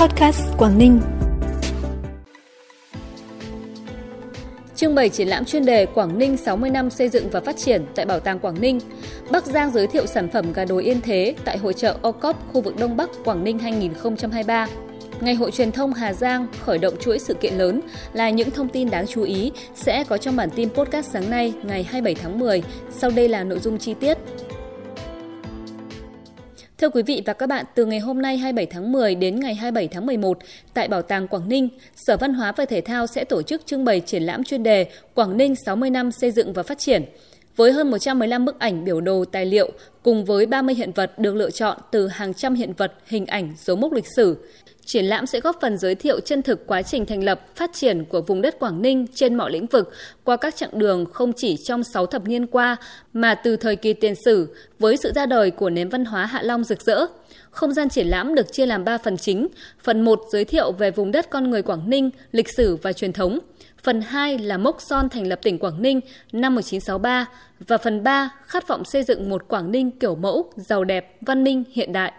Podcast Quảng Ninh. Trưng bày triển lãm chuyên đề Quảng Ninh 60 năm xây dựng và phát triển tại Bảo tàng Quảng Ninh. Bắc Giang giới thiệu sản phẩm gà đồi yên thế tại hội trợ OCOP, khu vực Đông Bắc, Quảng Ninh 2023. Ngày hội truyền thông Hà Giang khởi động chuỗi sự kiện lớn là những thông tin đáng chú ý sẽ có trong bản tin podcast sáng nay, ngày 27 tháng 10. Sau đây là nội dung chi tiết. Thưa quý vị và các bạn, từ ngày hôm nay 27 tháng 10 đến ngày 27 tháng 11, tại Bảo tàng Quảng Ninh, Sở Văn hóa và Thể thao sẽ tổ chức trưng bày triển lãm chuyên đề Quảng Ninh 60 năm xây dựng và phát triển. Với hơn 115 bức ảnh biểu đồ tài liệu cùng với 30 hiện vật được lựa chọn từ hàng trăm hiện vật, hình ảnh, dấu mốc lịch sử, Triển lãm sẽ góp phần giới thiệu chân thực quá trình thành lập, phát triển của vùng đất Quảng Ninh trên mọi lĩnh vực qua các chặng đường không chỉ trong 6 thập niên qua mà từ thời kỳ tiền sử với sự ra đời của nền văn hóa Hạ Long rực rỡ. Không gian triển lãm được chia làm 3 phần chính. Phần 1 giới thiệu về vùng đất con người Quảng Ninh, lịch sử và truyền thống. Phần 2 là mốc son thành lập tỉnh Quảng Ninh năm 1963 và phần 3 khát vọng xây dựng một Quảng Ninh kiểu mẫu, giàu đẹp, văn minh, hiện đại.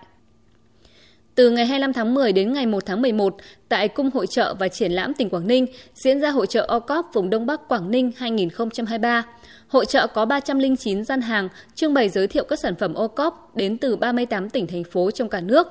Từ ngày 25 tháng 10 đến ngày 1 tháng 11, tại Cung Hội trợ và Triển lãm tỉnh Quảng Ninh diễn ra Hội trợ OCOP vùng Đông Bắc Quảng Ninh 2023. Hội trợ có 309 gian hàng trưng bày giới thiệu các sản phẩm OCOP đến từ 38 tỉnh thành phố trong cả nước.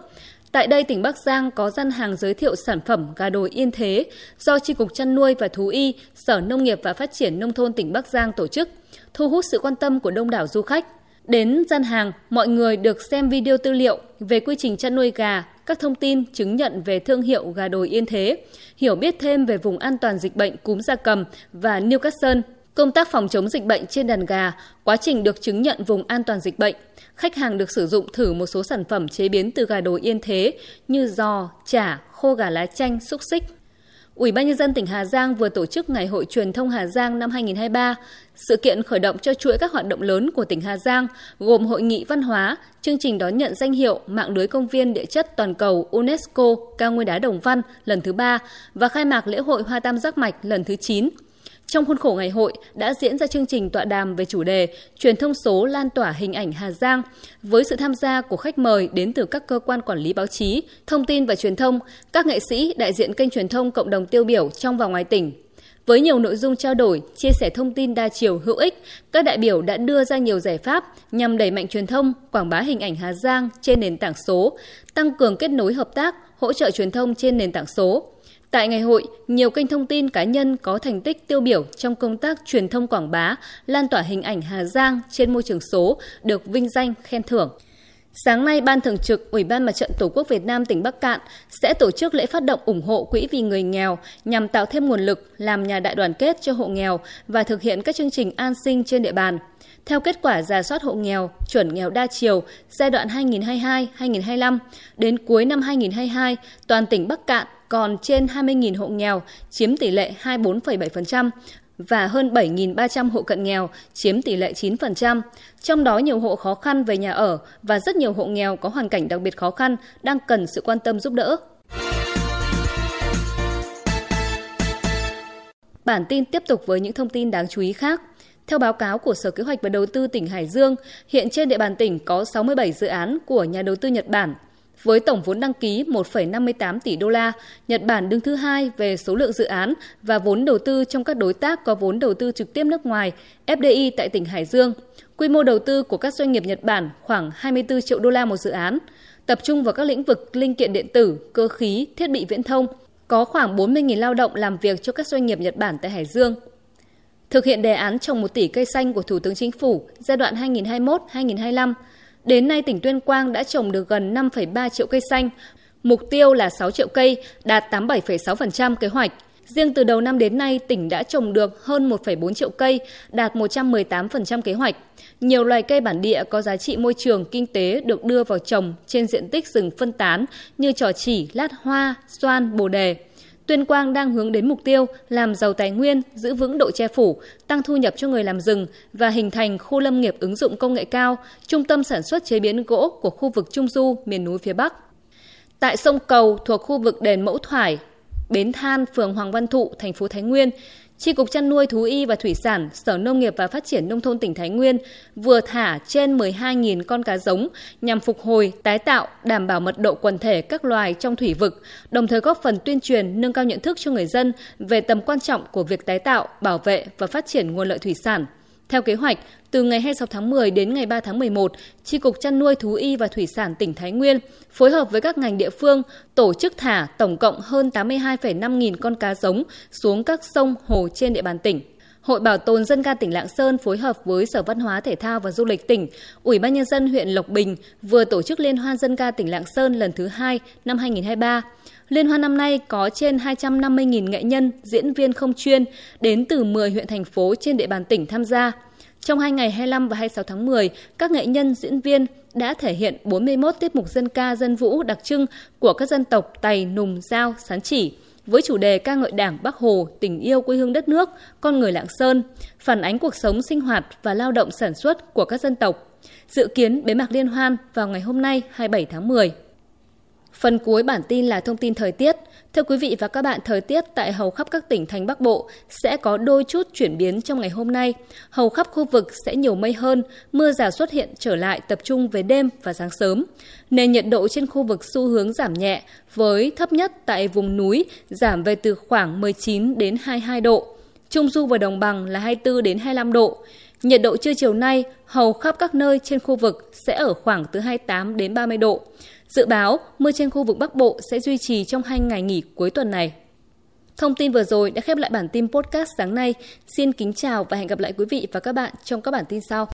Tại đây, tỉnh Bắc Giang có gian hàng giới thiệu sản phẩm gà đồi yên thế do Tri Cục Chăn nuôi và Thú y, Sở Nông nghiệp và Phát triển Nông thôn tỉnh Bắc Giang tổ chức, thu hút sự quan tâm của đông đảo du khách. Đến gian hàng, mọi người được xem video tư liệu về quy trình chăn nuôi gà, các thông tin chứng nhận về thương hiệu gà đồi yên thế, hiểu biết thêm về vùng an toàn dịch bệnh cúm gia cầm và Newcastle, công tác phòng chống dịch bệnh trên đàn gà, quá trình được chứng nhận vùng an toàn dịch bệnh. Khách hàng được sử dụng thử một số sản phẩm chế biến từ gà đồi yên thế như giò, chả, khô gà lá chanh, xúc xích. Ủy ban nhân dân tỉnh Hà Giang vừa tổ chức Ngày hội truyền thông Hà Giang năm 2023. Sự kiện khởi động cho chuỗi các hoạt động lớn của tỉnh Hà Giang, gồm hội nghị văn hóa, chương trình đón nhận danh hiệu mạng lưới công viên địa chất toàn cầu UNESCO cao nguyên đá Đồng Văn lần thứ ba và khai mạc lễ hội Hoa Tam Giác Mạch lần thứ 9. Trong khuôn khổ ngày hội đã diễn ra chương trình tọa đàm về chủ đề Truyền thông số lan tỏa hình ảnh Hà Giang với sự tham gia của khách mời đến từ các cơ quan quản lý báo chí, thông tin và truyền thông, các nghệ sĩ đại diện kênh truyền thông cộng đồng tiêu biểu trong và ngoài tỉnh. Với nhiều nội dung trao đổi, chia sẻ thông tin đa chiều hữu ích, các đại biểu đã đưa ra nhiều giải pháp nhằm đẩy mạnh truyền thông, quảng bá hình ảnh Hà Giang trên nền tảng số, tăng cường kết nối hợp tác, hỗ trợ truyền thông trên nền tảng số, Tại ngày hội, nhiều kênh thông tin cá nhân có thành tích tiêu biểu trong công tác truyền thông quảng bá, lan tỏa hình ảnh Hà Giang trên môi trường số được vinh danh khen thưởng. Sáng nay, Ban Thường trực Ủy ban Mặt trận Tổ quốc Việt Nam tỉnh Bắc Cạn sẽ tổ chức lễ phát động ủng hộ quỹ vì người nghèo nhằm tạo thêm nguồn lực làm nhà đại đoàn kết cho hộ nghèo và thực hiện các chương trình an sinh trên địa bàn. Theo kết quả giả soát hộ nghèo, chuẩn nghèo đa chiều giai đoạn 2022-2025, đến cuối năm 2022, toàn tỉnh Bắc Cạn còn trên 20.000 hộ nghèo, chiếm tỷ lệ 24,7% và hơn 7.300 hộ cận nghèo, chiếm tỷ lệ 9%. Trong đó nhiều hộ khó khăn về nhà ở và rất nhiều hộ nghèo có hoàn cảnh đặc biệt khó khăn đang cần sự quan tâm giúp đỡ. Bản tin tiếp tục với những thông tin đáng chú ý khác. Theo báo cáo của Sở Kế hoạch và Đầu tư tỉnh Hải Dương, hiện trên địa bàn tỉnh có 67 dự án của nhà đầu tư Nhật Bản với tổng vốn đăng ký 1,58 tỷ đô la, Nhật Bản đứng thứ hai về số lượng dự án và vốn đầu tư trong các đối tác có vốn đầu tư trực tiếp nước ngoài, FDI tại tỉnh Hải Dương. Quy mô đầu tư của các doanh nghiệp Nhật Bản khoảng 24 triệu đô la một dự án, tập trung vào các lĩnh vực linh kiện điện tử, cơ khí, thiết bị viễn thông, có khoảng 40.000 lao động làm việc cho các doanh nghiệp Nhật Bản tại Hải Dương. Thực hiện đề án trồng 1 tỷ cây xanh của Thủ tướng Chính phủ giai đoạn 2021-2025, Đến nay, tỉnh Tuyên Quang đã trồng được gần 5,3 triệu cây xanh, mục tiêu là 6 triệu cây, đạt 87,6% kế hoạch. Riêng từ đầu năm đến nay, tỉnh đã trồng được hơn 1,4 triệu cây, đạt 118% kế hoạch. Nhiều loài cây bản địa có giá trị môi trường, kinh tế được đưa vào trồng trên diện tích rừng phân tán như trò chỉ, lát hoa, xoan, bồ đề. Tuyên Quang đang hướng đến mục tiêu làm giàu tài nguyên, giữ vững độ che phủ, tăng thu nhập cho người làm rừng và hình thành khu lâm nghiệp ứng dụng công nghệ cao, trung tâm sản xuất chế biến gỗ của khu vực Trung Du, miền núi phía Bắc. Tại sông Cầu thuộc khu vực đền Mẫu Thoải, Bến Than, phường Hoàng Văn Thụ, thành phố Thái Nguyên, Tri Cục Chăn nuôi Thú y và Thủy sản, Sở Nông nghiệp và Phát triển Nông thôn tỉnh Thái Nguyên vừa thả trên 12.000 con cá giống nhằm phục hồi, tái tạo, đảm bảo mật độ quần thể các loài trong thủy vực, đồng thời góp phần tuyên truyền nâng cao nhận thức cho người dân về tầm quan trọng của việc tái tạo, bảo vệ và phát triển nguồn lợi thủy sản. Theo kế hoạch, từ ngày 26 tháng 10 đến ngày 3 tháng 11, Tri Cục Chăn nuôi Thú y và Thủy sản tỉnh Thái Nguyên phối hợp với các ngành địa phương tổ chức thả tổng cộng hơn 82,5 nghìn con cá giống xuống các sông, hồ trên địa bàn tỉnh. Hội Bảo tồn Dân ca tỉnh Lạng Sơn phối hợp với Sở Văn hóa Thể thao và Du lịch tỉnh, Ủy ban Nhân dân huyện Lộc Bình vừa tổ chức Liên hoan Dân ca tỉnh Lạng Sơn lần thứ hai năm 2023. Liên hoan năm nay có trên 250.000 nghệ nhân, diễn viên không chuyên đến từ 10 huyện thành phố trên địa bàn tỉnh tham gia. Trong hai ngày 25 và 26 tháng 10, các nghệ nhân, diễn viên đã thể hiện 41 tiết mục dân ca dân vũ đặc trưng của các dân tộc Tày, Nùng, Giao, Sán Chỉ với chủ đề ca ngợi Đảng, Bắc Hồ, tình yêu quê hương đất nước, con người Lạng Sơn, phản ánh cuộc sống sinh hoạt và lao động sản xuất của các dân tộc. Dự kiến bế mạc liên hoan vào ngày hôm nay 27 tháng 10. Phần cuối bản tin là thông tin thời tiết. Thưa quý vị và các bạn, thời tiết tại hầu khắp các tỉnh thành Bắc Bộ sẽ có đôi chút chuyển biến trong ngày hôm nay. Hầu khắp khu vực sẽ nhiều mây hơn, mưa rào xuất hiện trở lại tập trung về đêm và sáng sớm. Nền nhiệt độ trên khu vực xu hướng giảm nhẹ với thấp nhất tại vùng núi giảm về từ khoảng 19 đến 22 độ. Trung du và đồng bằng là 24 đến 25 độ. Nhiệt độ trưa chiều nay hầu khắp các nơi trên khu vực sẽ ở khoảng từ 28 đến 30 độ. Dự báo, mưa trên khu vực Bắc Bộ sẽ duy trì trong hai ngày nghỉ cuối tuần này. Thông tin vừa rồi đã khép lại bản tin podcast sáng nay. Xin kính chào và hẹn gặp lại quý vị và các bạn trong các bản tin sau.